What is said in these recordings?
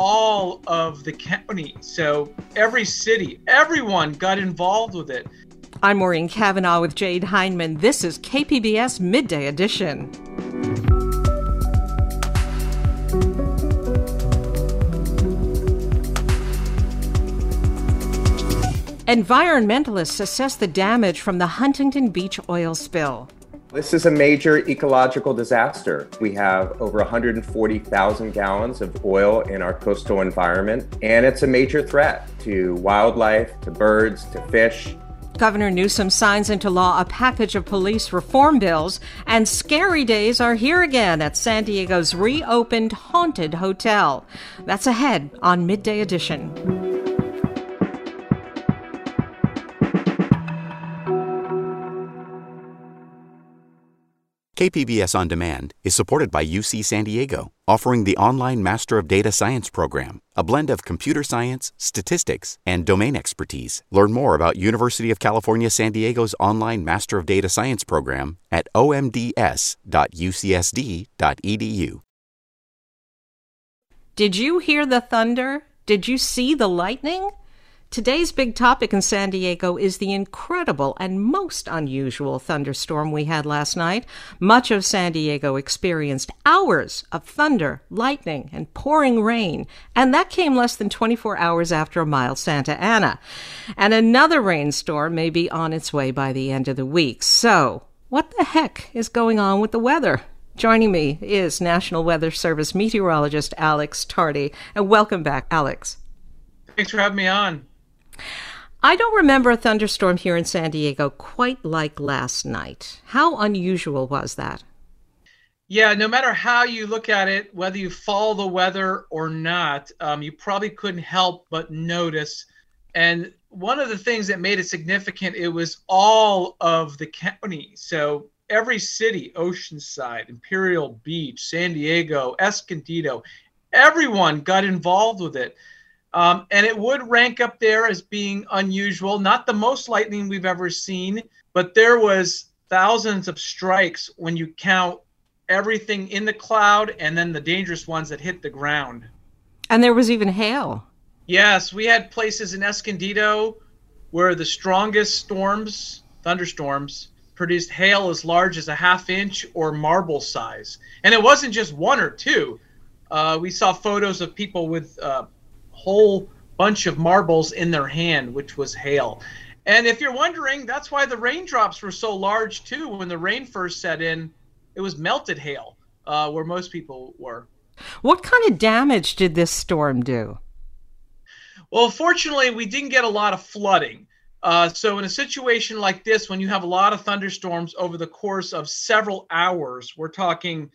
all of the county. So every city, everyone got involved with it. I'm Maureen Cavanaugh with Jade Hindman. This is KPBS Midday Edition. Environmentalists assess the damage from the Huntington Beach oil spill. This is a major ecological disaster. We have over 140,000 gallons of oil in our coastal environment, and it's a major threat to wildlife, to birds, to fish. Governor Newsom signs into law a package of police reform bills, and scary days are here again at San Diego's reopened Haunted Hotel. That's ahead on Midday Edition. KPBS On Demand is supported by UC San Diego, offering the online Master of Data Science program, a blend of computer science, statistics, and domain expertise. Learn more about University of California San Diego's online Master of Data Science program at omds.ucsd.edu. Did you hear the thunder? Did you see the lightning? Today's big topic in San Diego is the incredible and most unusual thunderstorm we had last night. Much of San Diego experienced hours of thunder, lightning, and pouring rain, and that came less than 24 hours after a mild Santa Ana. And another rainstorm may be on its way by the end of the week. So, what the heck is going on with the weather? Joining me is National Weather Service meteorologist Alex Tardy, and welcome back, Alex. Thanks for having me on. I don't remember a thunderstorm here in San Diego quite like last night. How unusual was that? Yeah, no matter how you look at it, whether you follow the weather or not, um, you probably couldn't help but notice. And one of the things that made it significant, it was all of the county. So every city, Oceanside, Imperial Beach, San Diego, Escondido, everyone got involved with it. Um, and it would rank up there as being unusual, not the most lightning we've ever seen, but there was thousands of strikes when you count everything in the cloud and then the dangerous ones that hit the ground. And there was even hail. Yes, we had places in Escondido where the strongest storms, thunderstorms, produced hail as large as a half inch or marble size. And it wasn't just one or two. Uh, we saw photos of people with uh, whole bunch of marbles in their hand, which was hail. And if you're wondering, that's why the raindrops were so large too. When the rain first set in, it was melted hail uh, where most people were. What kind of damage did this storm do? Well, fortunately, we didn't get a lot of flooding. Uh, so, in a situation like this, when you have a lot of thunderstorms over the course of several hours, we're talking,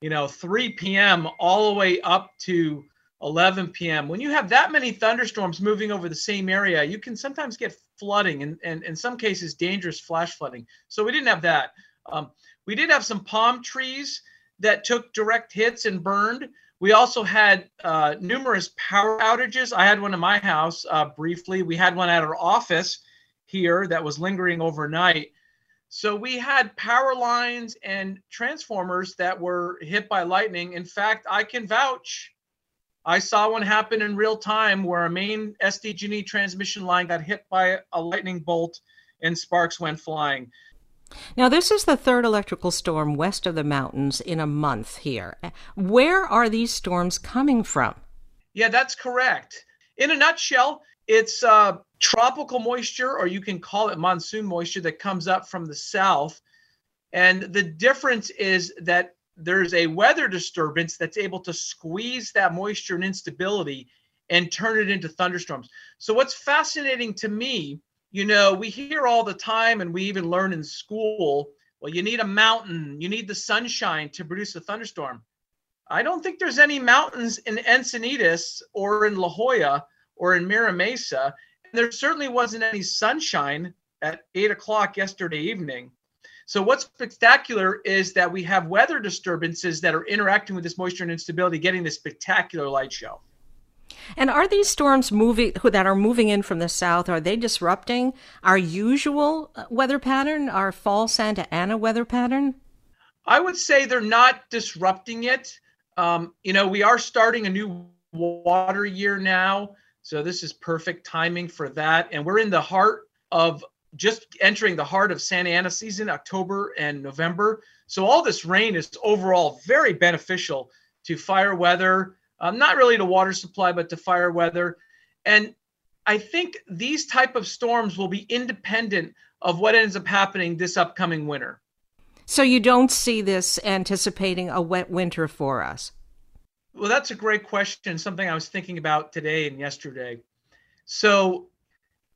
you know, 3 p.m. all the way up to 11 p.m. When you have that many thunderstorms moving over the same area, you can sometimes get flooding and, and in some cases dangerous flash flooding. So we didn't have that. Um, we did have some palm trees that took direct hits and burned. We also had uh, numerous power outages. I had one in my house uh, briefly. We had one at our office here that was lingering overnight. So we had power lines and transformers that were hit by lightning. In fact, I can vouch I saw one happen in real time where a main SDG&E transmission line got hit by a lightning bolt and sparks went flying. Now, this is the third electrical storm west of the mountains in a month here. Where are these storms coming from? Yeah, that's correct. In a nutshell, it's uh, tropical moisture, or you can call it monsoon moisture, that comes up from the south. And the difference is that there's a weather disturbance that's able to squeeze that moisture and instability and turn it into thunderstorms. So, what's fascinating to me, you know, we hear all the time and we even learn in school well, you need a mountain, you need the sunshine to produce a thunderstorm. I don't think there's any mountains in Encinitas or in La Jolla or in Mira Mesa. And there certainly wasn't any sunshine at eight o'clock yesterday evening. So, what's spectacular is that we have weather disturbances that are interacting with this moisture and instability, getting this spectacular light show. And are these storms moving that are moving in from the south? Are they disrupting our usual uh, weather pattern, our fall Santa Ana weather pattern? I would say they're not disrupting it. Um, you know, we are starting a new water year now, so this is perfect timing for that. And we're in the heart of just entering the heart of Santa Ana season, October and November. So all this rain is overall very beneficial to fire weather, um, not really to water supply, but to fire weather. And I think these type of storms will be independent of what ends up happening this upcoming winter. So you don't see this anticipating a wet winter for us? Well, that's a great question. Something I was thinking about today and yesterday. So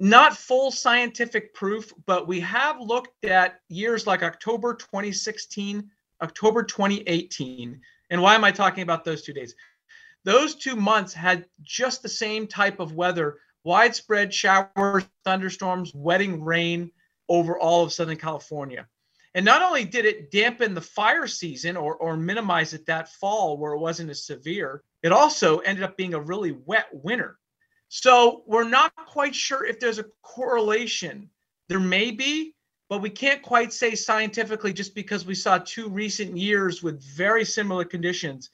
not full scientific proof, but we have looked at years like October 2016, October 2018. And why am I talking about those two days? Those two months had just the same type of weather widespread showers, thunderstorms, wetting rain over all of Southern California. And not only did it dampen the fire season or, or minimize it that fall where it wasn't as severe, it also ended up being a really wet winter. So we're not quite sure if there's a correlation. There may be, but we can't quite say scientifically just because we saw two recent years with very similar conditions.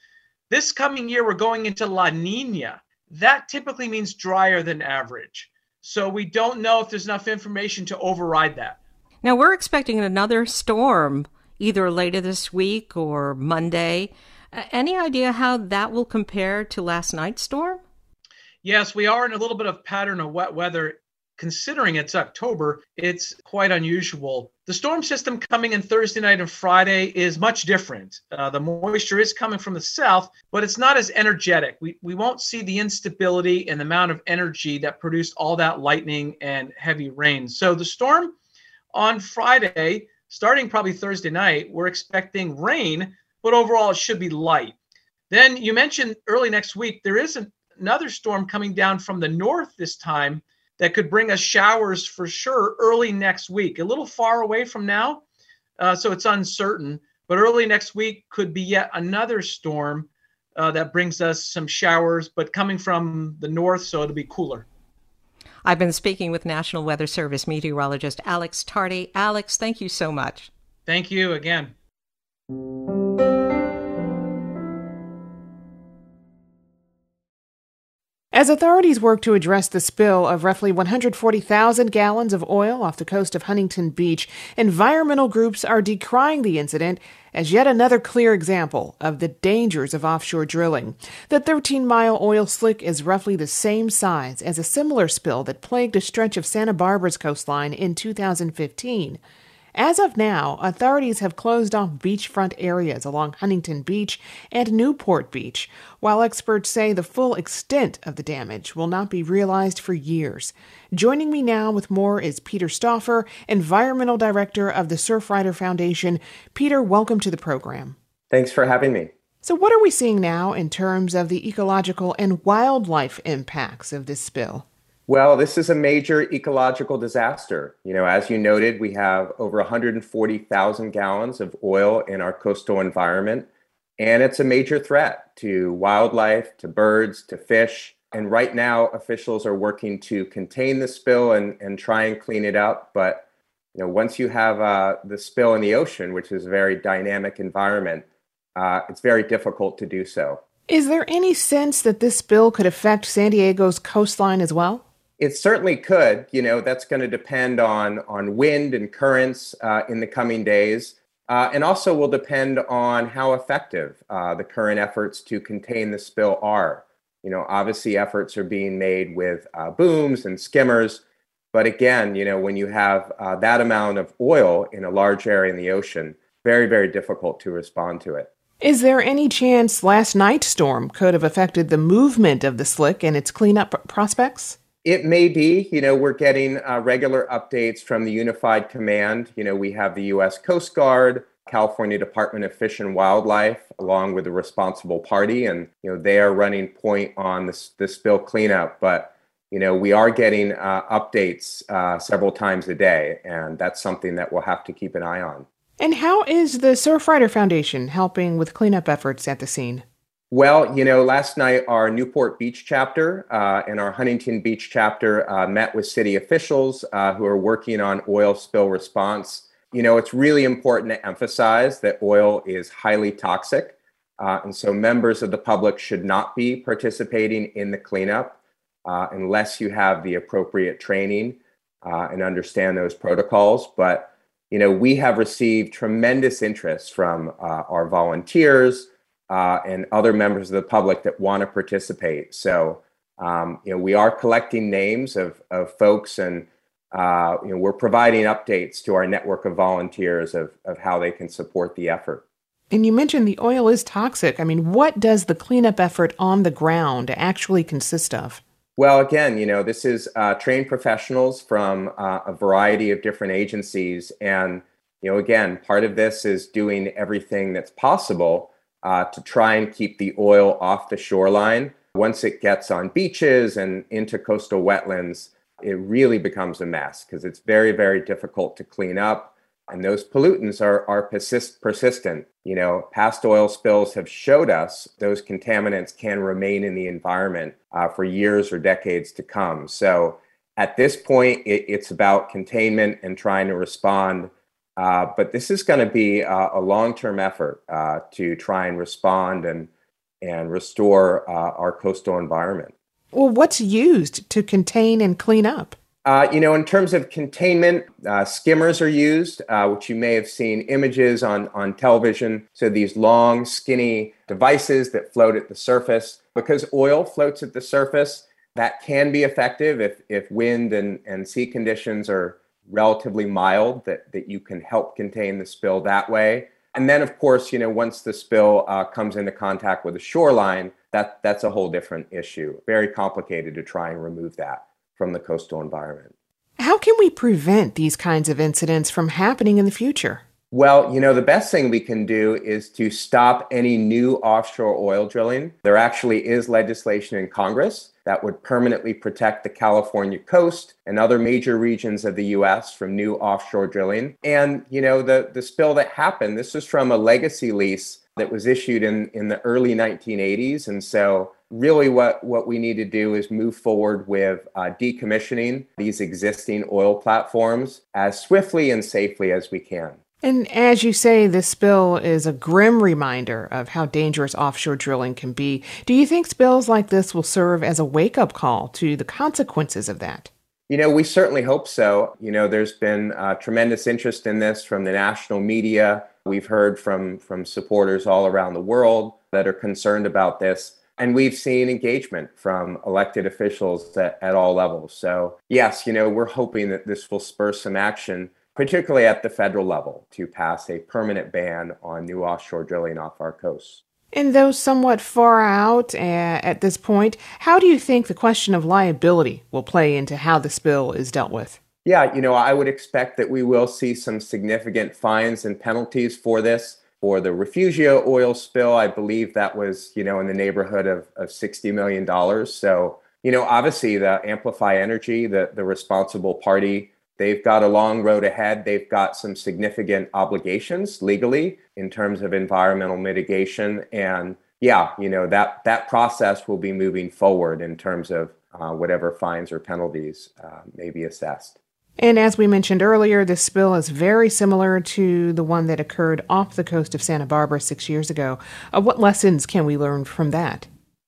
This coming year, we're going into La Nina. That typically means drier than average. So we don't know if there's enough information to override that. Now, we're expecting another storm either later this week or Monday. Any idea how that will compare to last night's storm? Yes, we are in a little bit of pattern of wet weather. Considering it's October, it's quite unusual. The storm system coming in Thursday night and Friday is much different. Uh, the moisture is coming from the south, but it's not as energetic. We, we won't see the instability and the amount of energy that produced all that lightning and heavy rain. So the storm on Friday, starting probably Thursday night, we're expecting rain, but overall it should be light. Then you mentioned early next week, there is a another storm coming down from the north this time that could bring us showers for sure early next week. A little far away from now, uh, so it's uncertain. But early next week could be yet another storm uh, that brings us some showers, but coming from the north, so it'll be cooler. I've been speaking with National Weather Service meteorologist Alex Tardy. Alex, thank you so much. Thank you again. As authorities work to address the spill of roughly 140,000 gallons of oil off the coast of Huntington Beach, environmental groups are decrying the incident as yet another clear example of the dangers of offshore drilling. The 13 mile oil slick is roughly the same size as a similar spill that plagued a stretch of Santa Barbara's coastline in 2015. As of now, authorities have closed off beachfront areas along Huntington Beach and Newport Beach, while experts say the full extent of the damage will not be realized for years. Joining me now with more is Peter Stauffer, Environmental Director of the Surfrider Foundation. Peter, welcome to the program. Thanks for having me. So, what are we seeing now in terms of the ecological and wildlife impacts of this spill? Well, this is a major ecological disaster. You know, as you noted, we have over 140,000 gallons of oil in our coastal environment, and it's a major threat to wildlife, to birds, to fish. And right now, officials are working to contain the spill and, and try and clean it up. But you know, once you have uh, the spill in the ocean, which is a very dynamic environment, uh, it's very difficult to do so. Is there any sense that this spill could affect San Diego's coastline as well? It certainly could. You know, that's going to depend on on wind and currents uh, in the coming days, uh, and also will depend on how effective uh, the current efforts to contain the spill are. You know, obviously efforts are being made with uh, booms and skimmers, but again, you know, when you have uh, that amount of oil in a large area in the ocean, very, very difficult to respond to it. Is there any chance last night's storm could have affected the movement of the slick and its cleanup prospects? It may be. You know, we're getting uh, regular updates from the Unified Command. You know, we have the U.S. Coast Guard, California Department of Fish and Wildlife, along with the responsible party, and you know they are running point on this this spill cleanup. But you know we are getting uh, updates uh, several times a day, and that's something that we'll have to keep an eye on. And how is the Surfrider Foundation helping with cleanup efforts at the scene? Well, you know, last night our Newport Beach chapter uh, and our Huntington Beach chapter uh, met with city officials uh, who are working on oil spill response. You know, it's really important to emphasize that oil is highly toxic. Uh, and so members of the public should not be participating in the cleanup uh, unless you have the appropriate training uh, and understand those protocols. But you know, we have received tremendous interest from our volunteers uh, and other members of the public that want to participate. So, um, you know, we are collecting names of, of folks and, uh, you know, we're providing updates to our network of volunteers of, of how they can support the effort. And you mentioned the oil is toxic. I mean, what does the cleanup effort on the ground actually consist of? Well, again, you know, this is uh, trained professionals from uh, a variety of different agencies. And, you know, again, part of this is doing everything that's possible uh, to try and keep the oil off the shoreline. Once it gets on beaches and into coastal wetlands, it really becomes a mess because it's very, very difficult to clean up and those pollutants are, are persist, persistent. You know, past oil spills have showed us those contaminants can remain in the environment uh, for years or decades to come. So at this point, it, it's about containment and trying to respond. Uh, but this is going to be a, a long-term effort uh, to try and respond and and restore uh, our coastal environment. Well, what's used to contain and clean up? Uh, you know, in terms of containment, uh, skimmers are used, uh, which you may have seen images on, on television. So these long, skinny devices that float at the surface. Because oil floats at the surface, that can be effective if, if wind and, and sea conditions are relatively mild, that, that you can help contain the spill that way. And then, of course, you know, once the spill uh, comes into contact with the shoreline, that, that's a whole different issue. Very complicated to try and remove that from the coastal environment. How can we prevent these kinds of incidents from happening in the future? Well, you know, the best thing we can do is to stop any new offshore oil drilling. There actually is legislation in Congress that would permanently protect the California coast and other major regions of the US from new offshore drilling. And, you know, the, the spill that happened, this was from a legacy lease that was issued in, in the early 1980s. And so really what, what we need to do is move forward with uh, decommissioning these existing oil platforms as swiftly and safely as we can. And as you say, this spill is a grim reminder of how dangerous offshore drilling can be. Do you think spills like this will serve as a wake up call to the consequences of that? You know, we certainly hope so. You know, there's been uh, tremendous interest in this from the national media. We've heard from, from supporters all around the world that are concerned about this. And we've seen engagement from elected officials at, at all levels. So, yes, you know, we're hoping that this will spur some action, particularly at the federal level, to pass a permanent ban on new offshore drilling off our coasts. And though somewhat far out uh, at this point, how do you think the question of liability will play into how the spill is dealt with? Yeah, you know, I would expect that we will see some significant fines and penalties for this for the Refugio oil spill, I believe that was, you know, in the neighborhood of, of $60 million. So, you know, obviously the Amplify Energy, the, the responsible party, they've got a long road ahead. They've got some significant obligations legally in terms of environmental mitigation. And yeah, you know, that, that process will be moving forward in terms of uh, whatever fines or penalties uh, may be assessed. And as we mentioned earlier, this spill is very similar to the one that occurred off the coast of Santa Barbara six years ago. Uh, what lessons can we learn from that?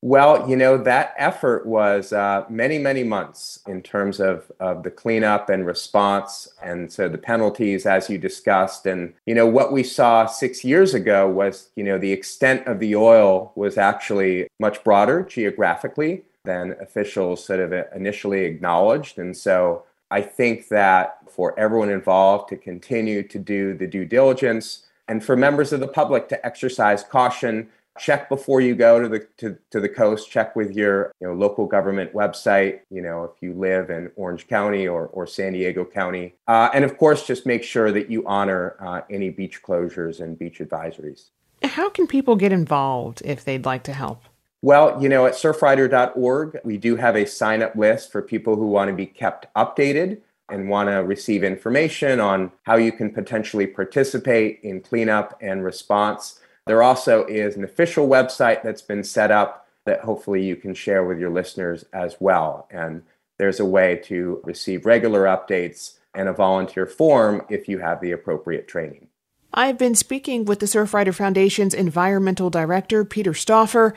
Well, you know, that effort was uh, many, many months in terms of, of the cleanup and response. And so the penalties, as you discussed. And, you know, what we saw six years ago was, you know, the extent of the oil was actually much broader geographically than officials sort of initially acknowledged. And so I think that for everyone involved to continue to do the due diligence, And for members of the public to exercise caution, check before you go to the to, to the coast. Check with your you know local government website you know if you live in orange county or, or san diego county. Uh, and of course just make sure that you honor uh, any beach closures and beach advisories. How can people get involved if they'd like to help? Well, you know, at surfrider.org, we do have a sign up list for people who want to be kept updated and want to receive information on how you can potentially participate in cleanup and response. There also is an official website that's been set up that hopefully you can share with your listeners as well. And there's a way to receive regular updates and a volunteer form if you have the appropriate training. I've been speaking with the Surfrider Foundation's environmental director, Peter Stauffer.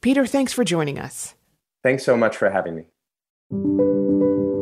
Peter, thanks for joining us. Thanks so much for having me.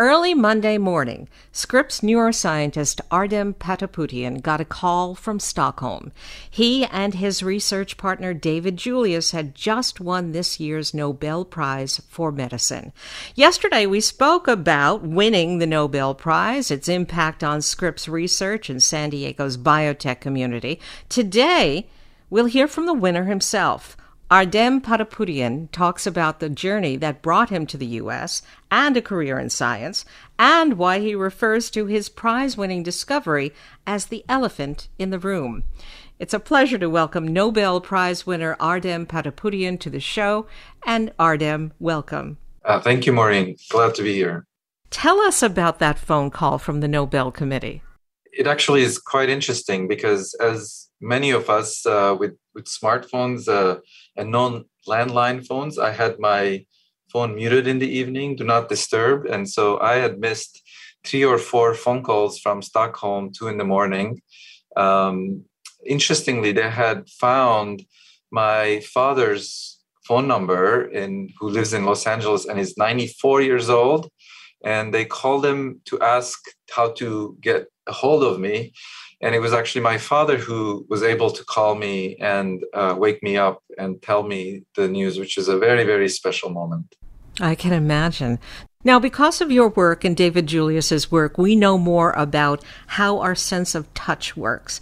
Early Monday morning, Scripps neuroscientist Ardem Patapoutian got a call from Stockholm. He and his research partner David Julius had just won this year's Nobel Prize for Medicine. Yesterday, we spoke about winning the Nobel Prize, its impact on Scripps research and San Diego's biotech community. Today, we'll hear from the winner himself. Ardem Patapoutian talks about the journey that brought him to the U.S. and a career in science, and why he refers to his prize winning discovery as the elephant in the room. It's a pleasure to welcome Nobel Prize winner Ardem Patapoutian to the show. And Ardem, welcome. Uh, thank you, Maureen. Glad to be here. Tell us about that phone call from the Nobel Committee. It actually is quite interesting because, as many of us uh, with, with smartphones, uh, and non landline phones. I had my phone muted in the evening, do not disturb. And so I had missed three or four phone calls from Stockholm, two in the morning. Um, interestingly, they had found my father's phone number in who lives in Los Angeles and is 94 years old. And they called him to ask how to get a hold of me and it was actually my father who was able to call me and uh, wake me up and tell me the news which is a very very special moment. I can imagine. Now because of your work and david julius's work we know more about how our sense of touch works.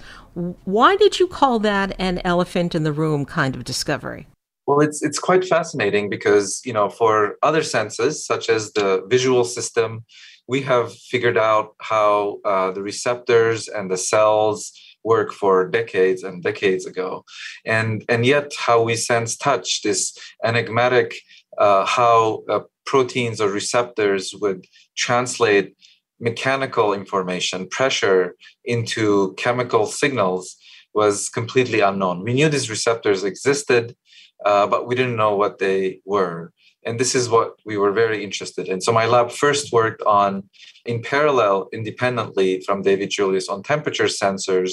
Why did you call that an elephant in the room kind of discovery? Well, it's it's quite fascinating because you know for other senses such as the visual system, we have figured out how uh, the receptors and the cells work for decades and decades ago. And and yet how we sense touch this enigmatic uh, how uh, proteins or receptors would translate mechanical information pressure into chemical signals was completely unknown. We knew these receptors existed uh, but we didn't know what they were and this is what we were very interested in. So my lab first worked on in parallel independently from david julius on temperature sensors.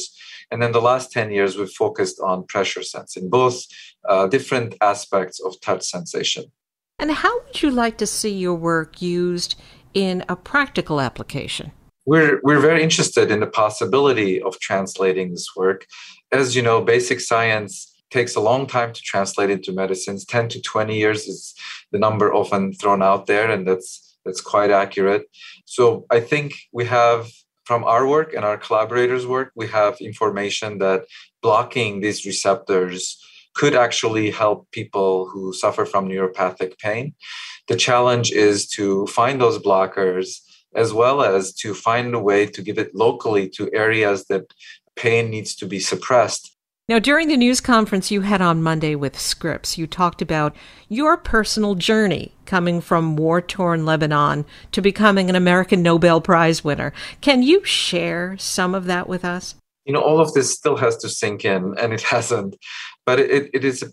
And then the last 10 years we've focused on pressure sensing both uh, different aspects of touch sensation. And how would you like to see your work used in a practical application? We're we're very interested in the possibility of translating this work. As you know basic science takes a long time to translate into medicines. 10 to 20 years is the number often thrown out there and that's that's quite accurate. So i think we have from our work and our collaborators work we have information that blocking these receptors could actually help people who suffer from neuropathic pain. The challenge is to find those blockers as well as to find a way to give it locally to areas that pain needs to be suppressed now, during the news conference you had on Monday with Scripps, you talked about your personal journey coming from war torn Lebanon to becoming an American Nobel Prize winner. Can you share some of that with us? You know, all of this still has to sink in, and it hasn't. But it, it is a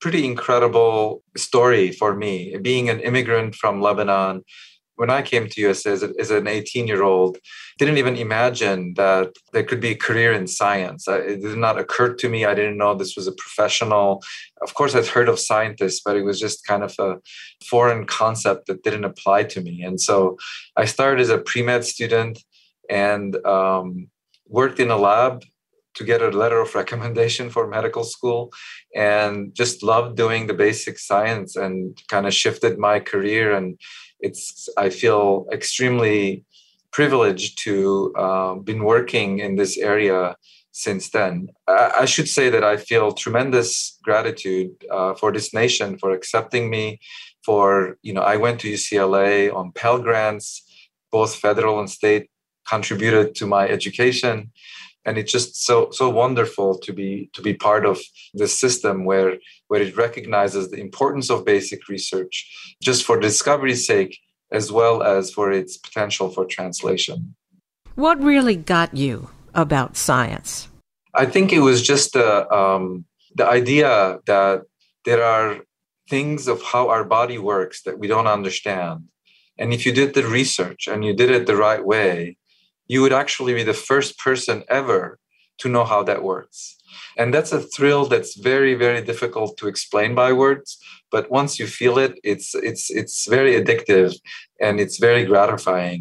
pretty incredible story for me. Being an immigrant from Lebanon, when I came to US as, as an 18 year old, didn't even imagine that there could be a career in science. It did not occur to me. I didn't know this was a professional. Of course, I'd heard of scientists, but it was just kind of a foreign concept that didn't apply to me. And so I started as a pre med student and um, worked in a lab to get a letter of recommendation for medical school and just loved doing the basic science and kind of shifted my career and it's i feel extremely privileged to uh, been working in this area since then. I, I, should say that i feel tremendous gratitude uh, for this nation for accepting me for you know i went to ucla on pell grants. Both federal and state contributed to my education and it's just so so wonderful to be to be part of this system where where it recognizes the importance of basic research just for discovery's sake as well as for its potential for translation. What really got you about science? I think it was just the um, the idea that there are things of how our body works that we don't understand. And if you did the research and you did it the right way you would actually be the first person ever to know how that works. And that's a thrill that's very, very difficult to explain by words. But once you feel it, it's it's it's very addictive and it's very gratifying.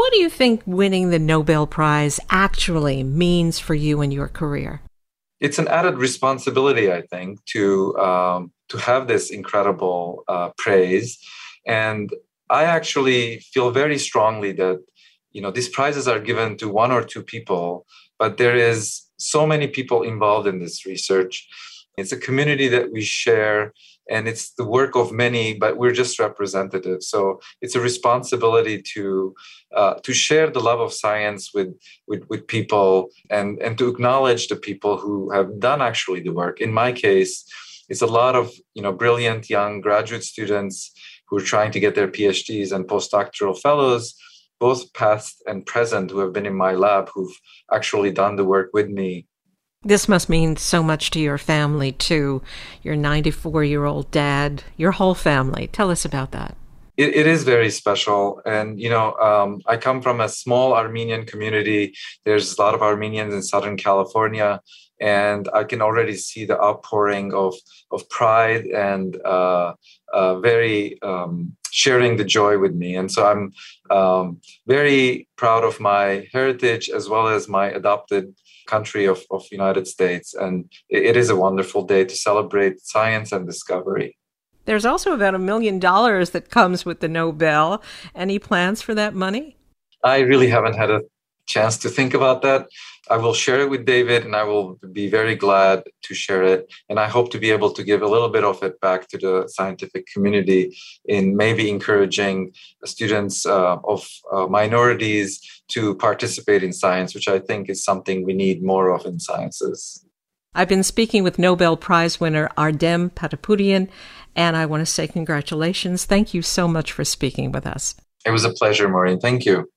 What do you think winning the Nobel Prize actually means for you in your career? It's an added responsibility, I think, to um, to have this incredible uh, praise, and I actually feel very strongly that you know these prizes are given to one or two people but there is so many people involved in this research. It's a community that we share and it's the work of many but we're just representatives. So it's a responsibility to uh, to share the love of science with, with with people and and to acknowledge the people who have done actually the work. In my case it's a lot of you know brilliant young graduate students who are trying to get their phds and postdoctoral fellows both past and present who have been in my lab who've actually done the work with me. This must mean so much to your family too. Your 94 year old dad, your whole family. Tell us about that. It, it is very special. And, you know, um, I come from a small Armenian community. There's a lot of Armenians in Southern California. And I can already see the outpouring of, of pride and uh, uh, very um, sharing the joy with me. And so I'm um, very proud of my heritage as well as my adopted country of, of United States. And it, it is a wonderful day to celebrate science and discovery. There's also about a million dollars that comes with the Nobel. Any plans for that money? I really haven't had a chance to think about that. I will share it with David and I will be very glad to share it. And I hope to be able to give a little bit of it back to the scientific community in maybe encouraging students uh, of uh, minorities to participate in science, which I think is something we need more of in sciences. I've been speaking with Nobel Prize winner Ardem Patapoutian, and I want to say congratulations. Thank you so much for speaking with us. It was a pleasure, Maureen. Thank you.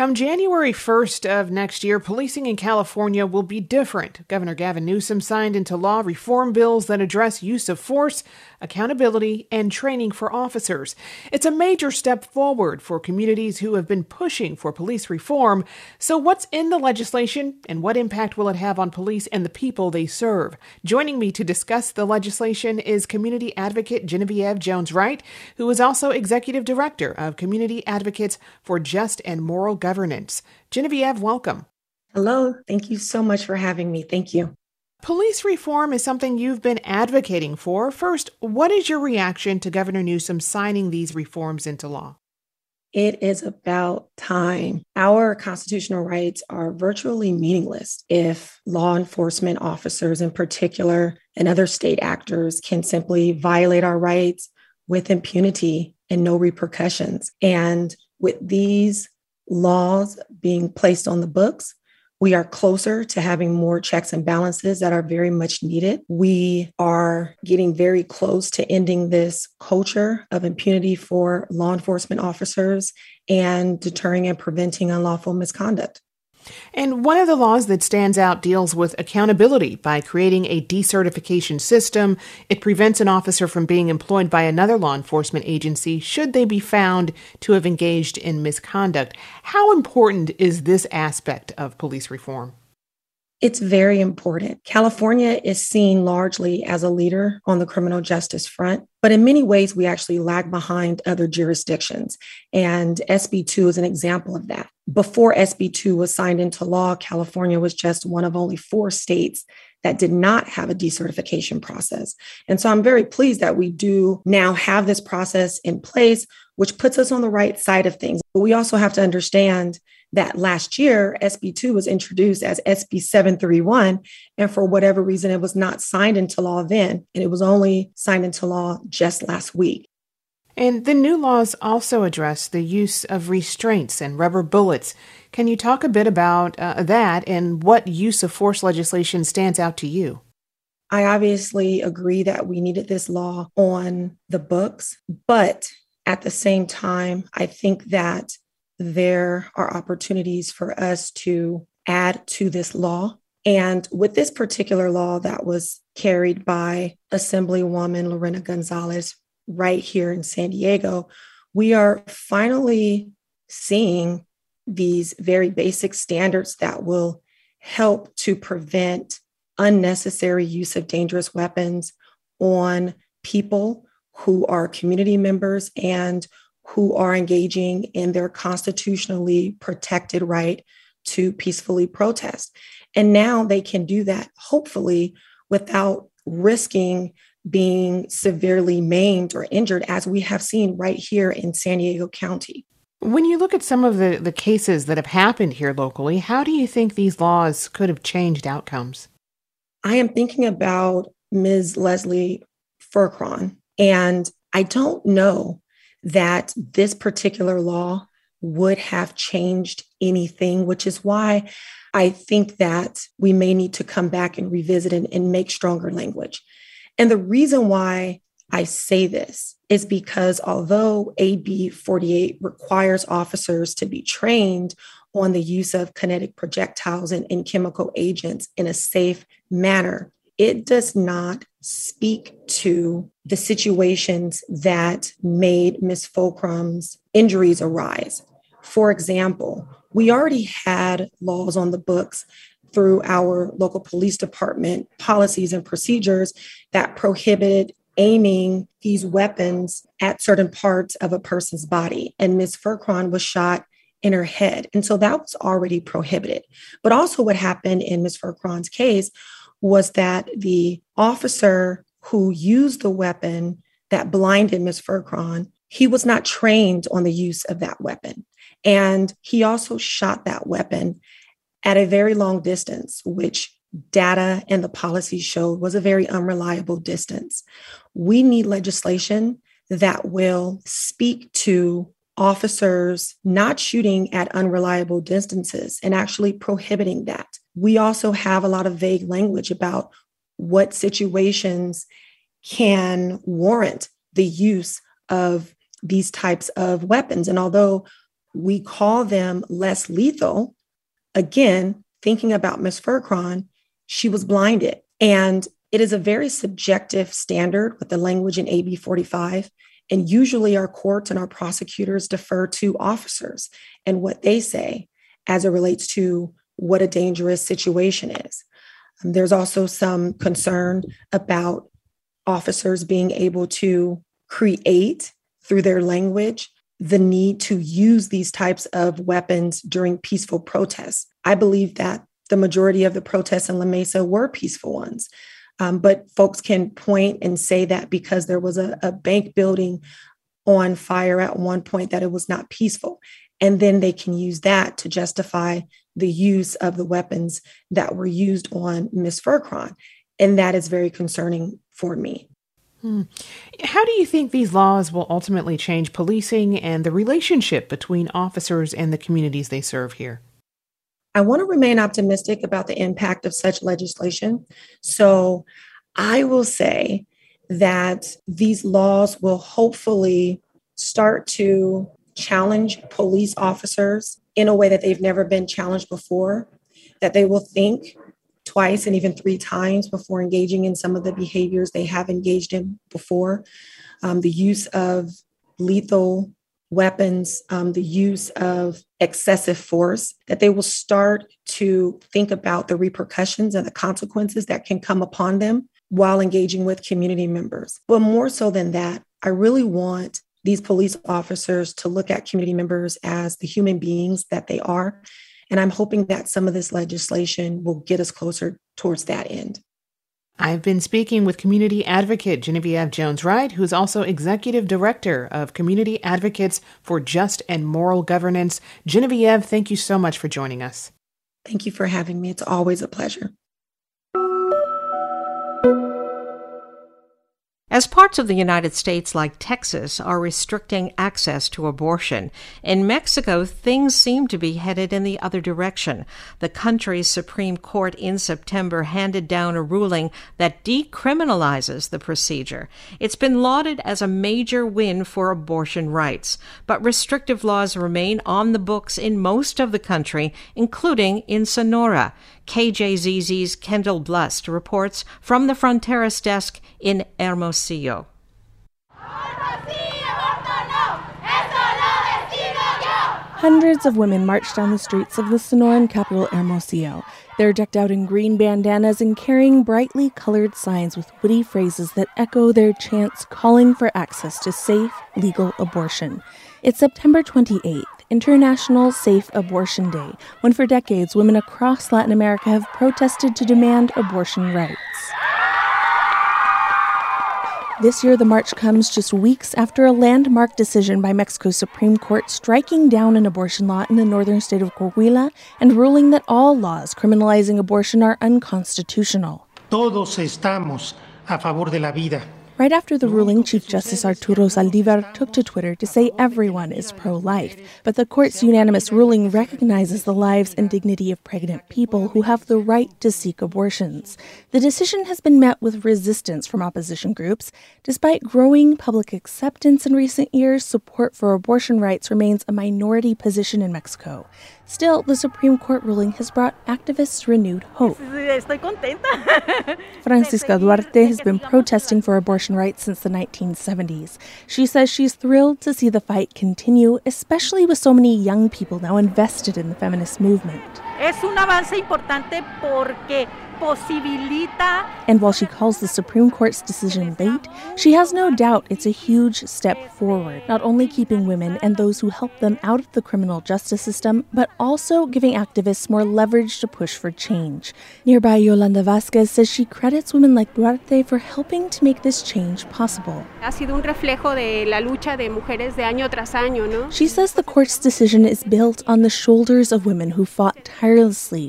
Come January 1st of next year, policing in California will be different. Governor Gavin Newsom signed into law reform bills that address use of force, accountability, and training for officers. It's a major step forward for communities who have been pushing for police reform. So, what's in the legislation and what impact will it have on police and the people they serve? Joining me to discuss the legislation is community advocate Genevieve Jones Wright, who is also executive director of Community Advocates for Just and Moral Government governance. Genevieve, welcome. Hello. Thank you so much for having me. Thank you. Police reform is something you've been advocating for. First, what is your reaction to Governor Newsom signing these reforms into law? It is about time. Our constitutional rights are virtually meaningless if law enforcement officers, in particular, and other state actors can simply violate our rights with impunity and no repercussions. And with these laws being placed on the books, we are closer to having more checks and balances that are very much needed. We are getting very close to ending this culture of impunity for law enforcement officers and deterring and preventing unlawful misconduct. And one of the laws that stands out deals with accountability by creating a decertification system. It prevents an officer from being employed by another law enforcement agency should they be found to have engaged in misconduct. How important is this aspect of police reform? It's very important. California is seen largely as a leader on the criminal justice front, but in many ways, we actually lag behind other jurisdictions. And SB2 is an example of that. Before SB2 was signed into law, California was just one of only four states that did not have a decertification process. And so I'm very pleased that we do now have this process in place, which puts us on the right side of things. But we also have to understand that last year SB2 was introduced as SB 731. And for whatever reason, it was not signed into law then. And it was only signed into law just last week. And the new laws also address the use of restraints and rubber bullets. Can you talk a bit about uh, that and what use of force legislation stands out to you? I obviously agree that we needed this law on the books, but at the same time, I think that there are opportunities for us to add to this law. And with this particular law that was carried by Assemblywoman Lorena Gonzalez right here in San Diego, we are finally seeing these very basic standards that will help to prevent unnecessary use of dangerous weapons on people who are community members and who are engaging in their constitutionally protected right to peacefully protest. And now they can do that, hopefully, without risking being severely maimed or injured, as we have seen right here in San Diego County. When you look at some of the, the cases that have happened here locally, how do you think these laws could have changed outcomes? I am thinking about Ms. Leslie Furcron, and I don't know that this particular law would have changed anything, which is why I think that we may need to come back and revisit and, and make stronger language. And the reason why I say this is because although AB 48 requires officers to be trained on the use of kinetic projectiles and, and chemical agents in a safe manner, it does not speak to the situations that made Ms. Furcron's injuries arise. For example, we already had laws on the books through our local police department policies and procedures that prohibited aiming these weapons at certain parts of a person's body. And Ms. Furcron was shot in her head. And so that was already prohibited. But also, what happened in Ms. Furcron's case was that the officer who used the weapon that blinded Ms. Furcron, he was not trained on the use of that weapon. And he also shot that weapon at a very long distance, which data and the policy showed was a very unreliable distance. We need legislation that will speak to officers not shooting at unreliable distances and actually prohibiting that we also have a lot of vague language about what situations can warrant the use of these types of weapons. And although we call them less lethal, again, thinking about Ms. Furcron, she was blinded. And it is a very subjective standard with the language in AB 45. And usually our courts and our prosecutors defer to officers and what they say as it relates to what a dangerous situation is. Um, there's also some concern about officers being able to create through their language the need to use these types of weapons during peaceful protests. I believe that the majority of the protests in La Mesa were peaceful ones. Um, but folks can point and say that because there was a, a bank building on fire at one point that it was not peaceful. And then they can use that to justify the use of the weapons that were used on Miss Furcron. And that is very concerning for me. Hmm. How do you think these laws will ultimately change policing and the relationship between officers and the communities they serve here? I want to remain optimistic about the impact of such legislation. So I will say that these laws will hopefully start to challenge police officers in a way that they've never been challenged before, that they will think twice and even three times before engaging in some of the behaviors they have engaged in before. Um, the use of lethal weapons, um, the use of excessive force, that they will start to think about the repercussions and the consequences that can come upon them while engaging with community members. But more so than that, I really want these police officers to look at community members as the human beings that they are. And I'm hoping that some of this legislation will get us closer towards that end. I've been speaking with community advocate Genevieve Jones Wright, who's also executive director of Community Advocates for Just and Moral Governance. Genevieve, thank you so much for joining us. Thank you for having me. It's always a pleasure. As parts of the United States, like Texas, are restricting access to abortion, in Mexico, things seem to be headed in the other direction. The country's Supreme Court in September handed down a ruling that decriminalizes the procedure. It's been lauded as a major win for abortion rights, but restrictive laws remain on the books in most of the country, including in Sonora. KJZZ's Kendall Blust reports from the Fronteras desk in Hermosillo. Hundreds of women marched down the streets of the Sonoran capital, Hermosillo. They're decked out in green bandanas and carrying brightly colored signs with witty phrases that echo their chants calling for access to safe, legal abortion. It's September 28th, International Safe Abortion Day, when for decades women across Latin America have protested to demand abortion rights. This year, the march comes just weeks after a landmark decision by Mexico's Supreme Court striking down an abortion law in the northern state of Coahuila and ruling that all laws criminalizing abortion are unconstitutional. Todos estamos a favor de la vida. Right after the ruling, Chief Justice Arturo Zaldívar took to Twitter to say everyone is pro life, but the court's unanimous ruling recognizes the lives and dignity of pregnant people who have the right to seek abortions. The decision has been met with resistance from opposition groups. Despite growing public acceptance in recent years, support for abortion rights remains a minority position in Mexico. Still, the Supreme Court ruling has brought activists renewed hope. Francisca Duarte has been protesting for abortion rights since the 1970s. She says she's thrilled to see the fight continue, especially with so many young people now invested in the feminist movement. Es un avance importante porque posibilita. And while she calls the Supreme Court's decision late, she has no doubt it's a huge step forward, not only keeping women and those who help them out of the criminal justice system, but also giving activists more leverage to push for change. Nearby, Yolanda Vasquez says she credits women like Duarte for helping to make this change possible. Ha sido un reflejo de la lucha de mujeres de año tras año, ¿no? She says the court's decision is built on the shoulders of women who fought tirelessly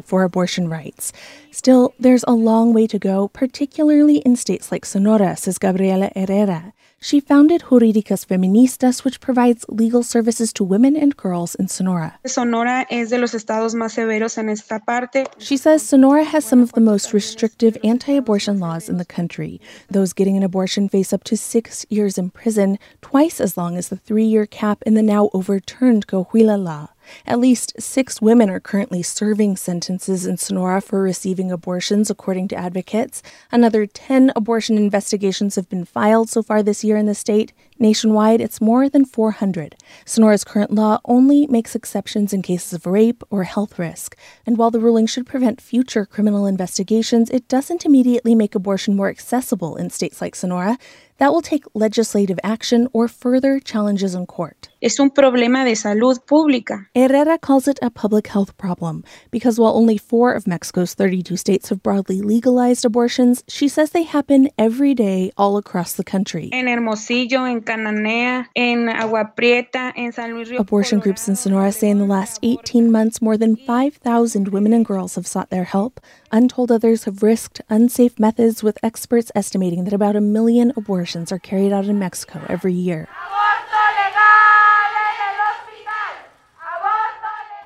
for abortion rights. Still, there's a long way to go, particularly in states like Sonora, says Gabriela Herrera. She founded Jurídicas Feministas, which provides legal services to women and girls in Sonora. Sonora es de los estados más severos en esta parte. She says Sonora has some of the most restrictive anti abortion laws in the country. Those getting an abortion face up to six years in prison, twice as long as the three year cap in the now overturned Coahuila law. At least six women are currently serving sentences in Sonora for receiving abortions, according to advocates. Another 10 abortion investigations have been filed so far this year in the state. Nationwide, it's more than 400. Sonora's current law only makes exceptions in cases of rape or health risk. And while the ruling should prevent future criminal investigations, it doesn't immediately make abortion more accessible in states like Sonora. That will take legislative action or further challenges in court. Es un problema de salud pública. Herrera calls it a public health problem because while only four of Mexico's 32 states have broadly legalized abortions, she says they happen every day all across the country. En Hermosillo, en Cananea, en Agua Prieta, en San Luis. Abortion groups in Sonora say in the last 18 months, more than 5,000 women and girls have sought their help. Untold others have risked unsafe methods, with experts estimating that about a million abortions are carried out in Mexico every year.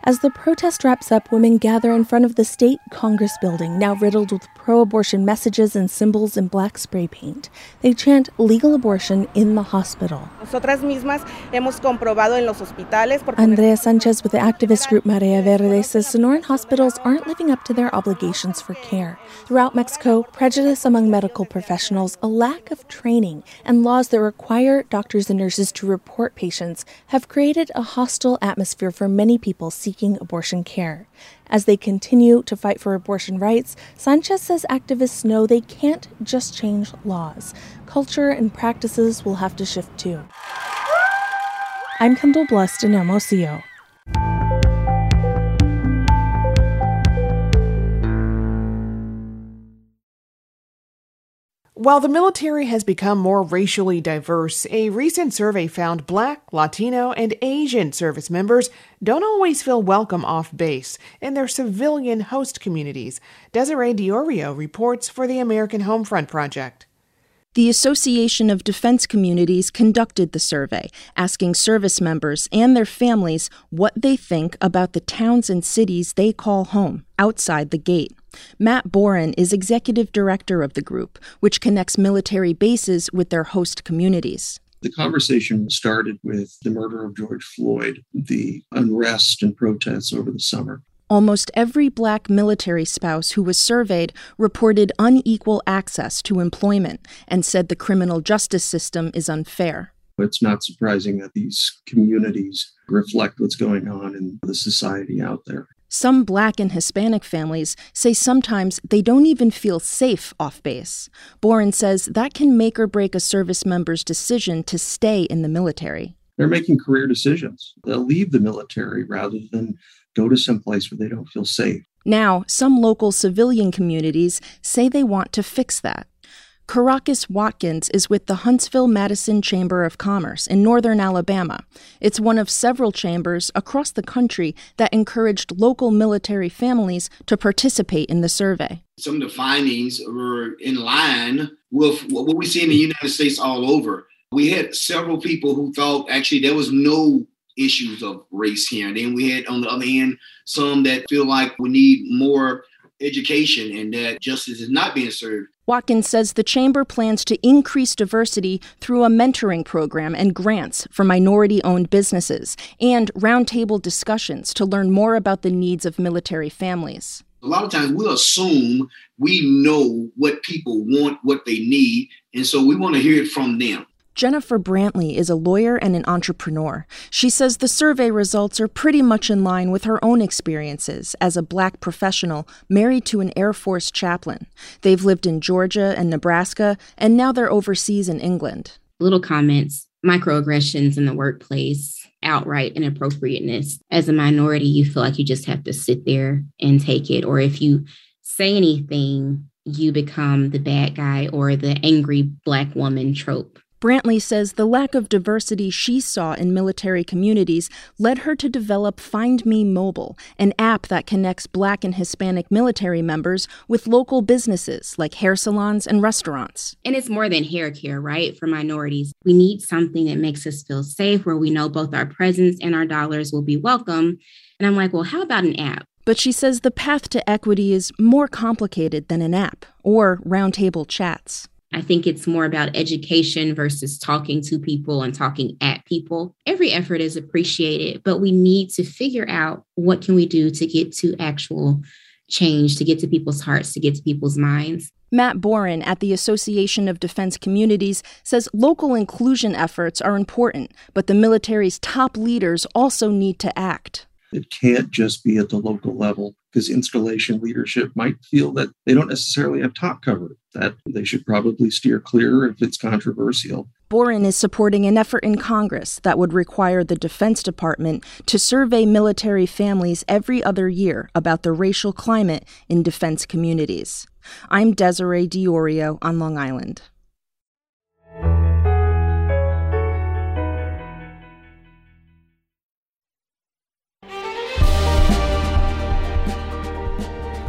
As the protest wraps up, women gather in front of the state Congress building, now riddled with pro abortion messages and symbols in black spray paint. They chant legal abortion in the hospital. Nosotras mismas hemos comprobado en los hospitales. Andrea Sanchez with the activist group Marea Verde says Sonoran hospitals aren't living up to their obligations for care. Throughout Mexico, prejudice among medical professionals, a lack of training, and laws that require doctors and nurses to report patients have created a hostile atmosphere for many people seeking seeking abortion care. As they continue to fight for abortion rights, Sanchez says activists know they can't just change laws. Culture and practices will have to shift too. I'm Kendall Blust in Hermosillo. While the military has become more racially diverse, a recent survey found Black, Latino, and Asian service members don't always feel welcome off base in their civilian host communities. Desiree D'Iorio reports for the American Homefront Project. The Association of Defense Communities conducted the survey, asking service members and their families what they think about the towns and cities they call home outside the gate. Matt Borron is executive director of the group, which connects military bases with their host communities. The conversation started with the murder of George Floyd, the unrest and protests over the summer. Almost every black military spouse who was surveyed reported unequal access to employment and said the criminal justice system is unfair. It's not surprising that these communities reflect what's going on in the society out there. Some black and Hispanic families say sometimes they don't even feel safe off base. Borron says that can make or break a service member's decision to stay in the military. They're making career decisions. They'll leave the military rather than go to some place where they don't feel safe. Now, some local civilian communities say they want to fix that. Caracas Watkins is with the Huntsville Madison Chamber of Commerce in northern Alabama. It's one of several chambers across the country that encouraged local military families to participate in the survey. Some of the findings were in line with what we see in the United States all over. We had several people who thought actually there was no issues of race here. And then we had, on the other hand, some that feel like we need more education and that justice is not being served. Watkins says the chamber plans to increase diversity through a mentoring program and grants for minority owned businesses and roundtable discussions to learn more about the needs of military families. A lot of times we'll assume we know what people want, what they need, and so we want to hear it from them. Jennifer Brantley is a lawyer and an entrepreneur. She says the survey results are pretty much in line with her own experiences as a black professional married to an Air Force chaplain. They've lived in Georgia and Nebraska, and now they're overseas in England. Little comments, microaggressions in the workplace, outright inappropriateness. As a minority, you feel like you just have to sit there and take it. Or if you say anything, you become the bad guy or the angry black woman trope. Brantley says the lack of diversity she saw in military communities led her to develop Find Me Mobile, an app that connects Black and Hispanic military members with local businesses like hair salons and restaurants. And it's more than hair care, right? For minorities, we need something that makes us feel safe, where we know both our presence and our dollars will be welcome. And I'm like, well, how about an app? But she says the path to equity is more complicated than an app or roundtable chats. I think it's more about education versus talking to people and talking at people. Every effort is appreciated, but we need to figure out what can we do to get to actual change, to get to people's hearts, to get to people's minds. Matt Borron at the Association of Defense Communities says local inclusion efforts are important, but the military's top leaders also need to act. It can't just be at the local level because installation leadership might feel that they don't necessarily have top cover, that they should probably steer clear if it's controversial. Borron is supporting an effort in Congress that would require the Defense Department to survey military families every other year about the racial climate in defense communities. I'm Desiree D'Iorio on Long Island.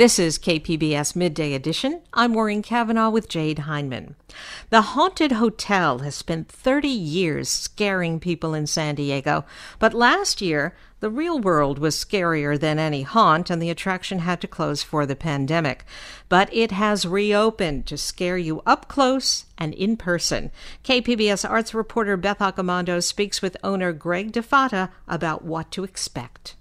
This is KPBS Midday Edition. I'm Maureen Cavanaugh with Jade Hindman. The Haunted Hotel has spent 30 years scaring people in San Diego, but last year, the real world was scarier than any haunt, and the attraction had to close for the pandemic. But it has reopened to scare you up close and in person. KPBS arts reporter Beth Accomando speaks with owner Greg DeFata about what to expect.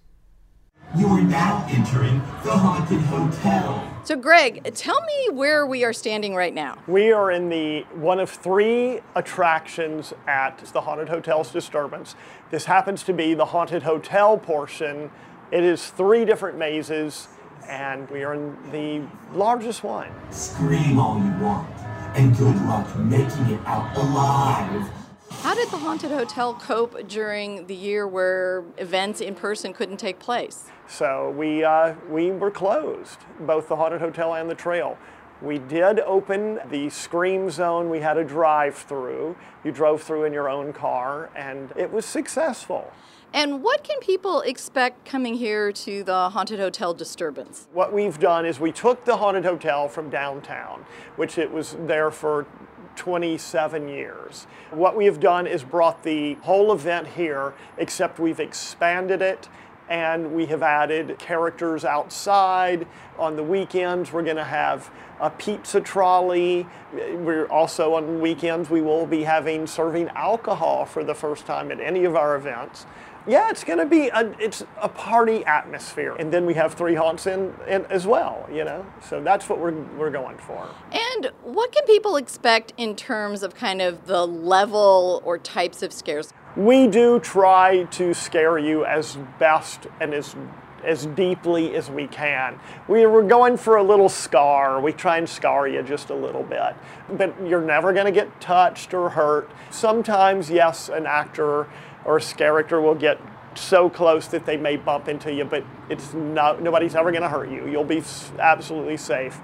You are now entering the Haunted Hotel. So, Greg, tell me where we are standing right now. We are in the one of three attractions at the Haunted Hotel's disturbance. This happens to be the Haunted Hotel portion. It is three different mazes, and we are in the largest one. Scream all you want, and good luck making it out alive. How did the Haunted Hotel cope during the year where events in person couldn't take place? So we, uh, we were closed, both the Haunted Hotel and the Trail. We did open the Scream Zone. We had a drive through. You drove through in your own car, and it was successful. And what can people expect coming here to the Haunted Hotel disturbance? What we've done is we took the Haunted Hotel from downtown, which it was there for 27 years. What we have done is brought the whole event here, except we've expanded it and we have added characters outside. On the weekends, we're going to have a pizza trolley. We're also on weekends, we will be having serving alcohol for the first time at any of our events yeah, it's going to be a, it's a party atmosphere. And then we have three haunts in, in, as well, you know. So that's what we're we're going for. And what can people expect in terms of kind of the level or types of scares? We do try to scare you as best and as as deeply as we can. We were going for a little scar. We try and scar you just a little bit. But you're never going to get touched or hurt. Sometimes, yes, an actor or a character will get so close that they may bump into you, but it's not, nobody's ever going to hurt you. You'll be absolutely safe.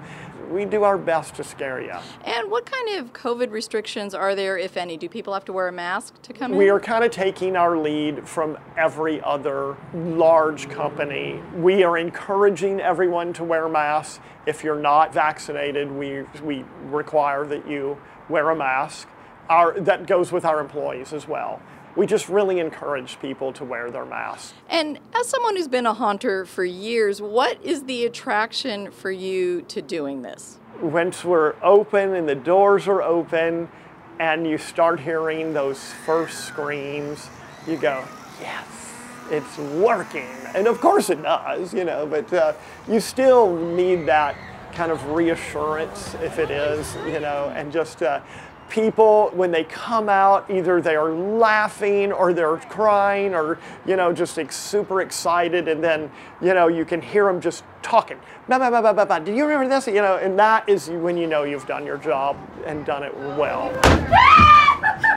We do our best to scare you. And what kind of COVID restrictions are there, if any? Do people have to wear a mask to come in? We are kind of taking our lead from every other large company. We are encouraging everyone to wear masks. If you're not vaccinated, we, we require that you wear a mask. Our, that goes with our employees as well we just really encourage people to wear their masks. And as someone who's been a haunter for years, what is the attraction for you to doing this? Once we're open and the doors are open and you start hearing those first screams, you go, yes, it's working. And of course it does, you know, but uh, you still need that kind of reassurance if it is, you know, and just uh, people when they come out either they are laughing or they're crying or you know just super excited and then you know you can hear them just talking. Bah, bah, bah, bah, bah. do you remember this? You know and that is when you know you've done your job and done it well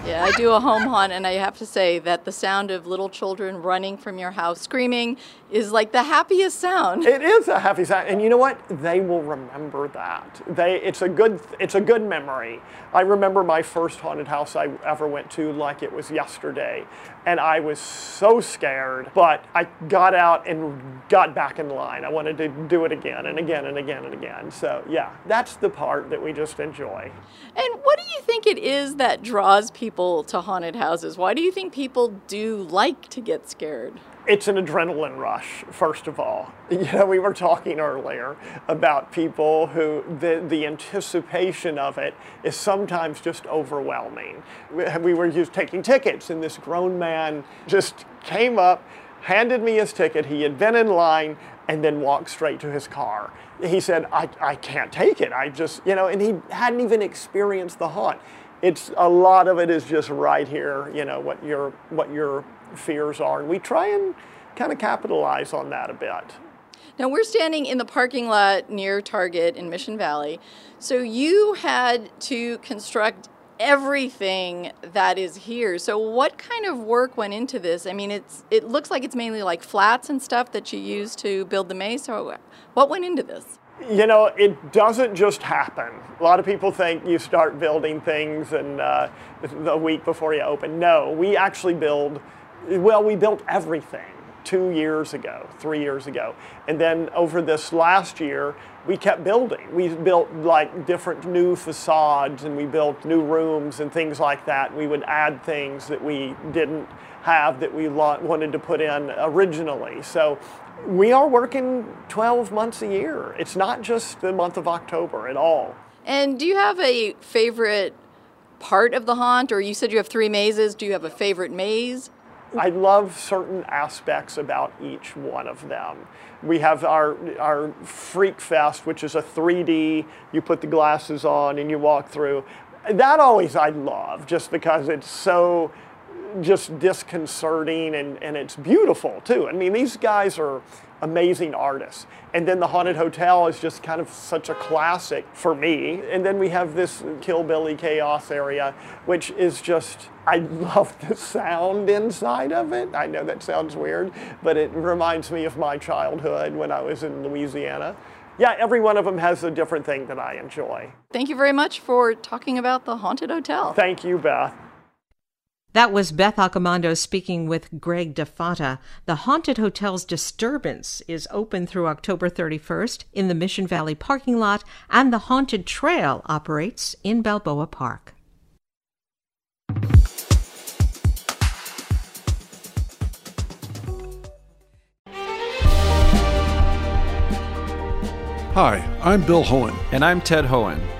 Yeah, I do a home haunt, and I have to say that the sound of little children running from your house screaming is like the happiest sound. It is a happy sound, and you know what? They will remember that. They, it's a good, it's a good memory. I remember my first haunted house I ever went to like it was yesterday, and I was so scared, but I got out and got back in line. I wanted to do it again and again and again and again. So yeah, that's the part that we just enjoy. And what do you think it is that draws people to haunted houses? Why do you think people do like to get scared? It's an adrenaline rush, first of all. You know, we were talking earlier about people who the, the anticipation of it is sometimes just overwhelming. We were just taking tickets, and this grown man just came up, handed me his ticket. He had been in line and then walked straight to his car. He said, I, I can't take it. I just, you know, and he hadn't even experienced the haunt. It's a lot of it is just right here, you know, what your what your fears are. And we try and kind of capitalize on that a bit. Now we're standing in the parking lot near Target in Mission Valley. So you had to construct everything that is here. So what kind of work went into this? I mean, it's it looks like it's mainly like flats and stuff that you use to build the maze. So what went into this? You know, it doesn't just happen. A lot of people think you start building things and uh, the week before you open. No, we actually build well, we built everything two years ago, three years ago. And then over this last year, we kept building. We built like different new facades and we built new rooms and things like that. We would add things that we didn't have that we wanted to put in originally. So we are working 12 months a year. It's not just the month of October at all. And do you have a favorite part of the haunt, or you said you have three mazes? Do you have a favorite maze? I love certain aspects about each one of them. We have our, our Freak Fest, which is a 3D, you put the glasses on and you walk through. That always I love just because it's so just disconcerting and, and it's beautiful too. I mean, these guys are amazing artists. And then the Haunted Hotel is just kind of such a classic for me. And then we have this Kill Billy Chaos area, which is just, I love the sound inside of it. I know that sounds weird, but it reminds me of my childhood when I was in Louisiana. Yeah, every one of them has a different thing that I enjoy. Thank you very much for talking about the Haunted Hotel. Thank you, Beth. That was Beth Accomando speaking with Greg DeFata. The Haunted Hotel's Disturbance is open through October 31st in the Mission Valley parking lot, and the Haunted Trail operates in Balboa Park. Hi, I'm Bill Hoehn. And I'm Ted Hoehn.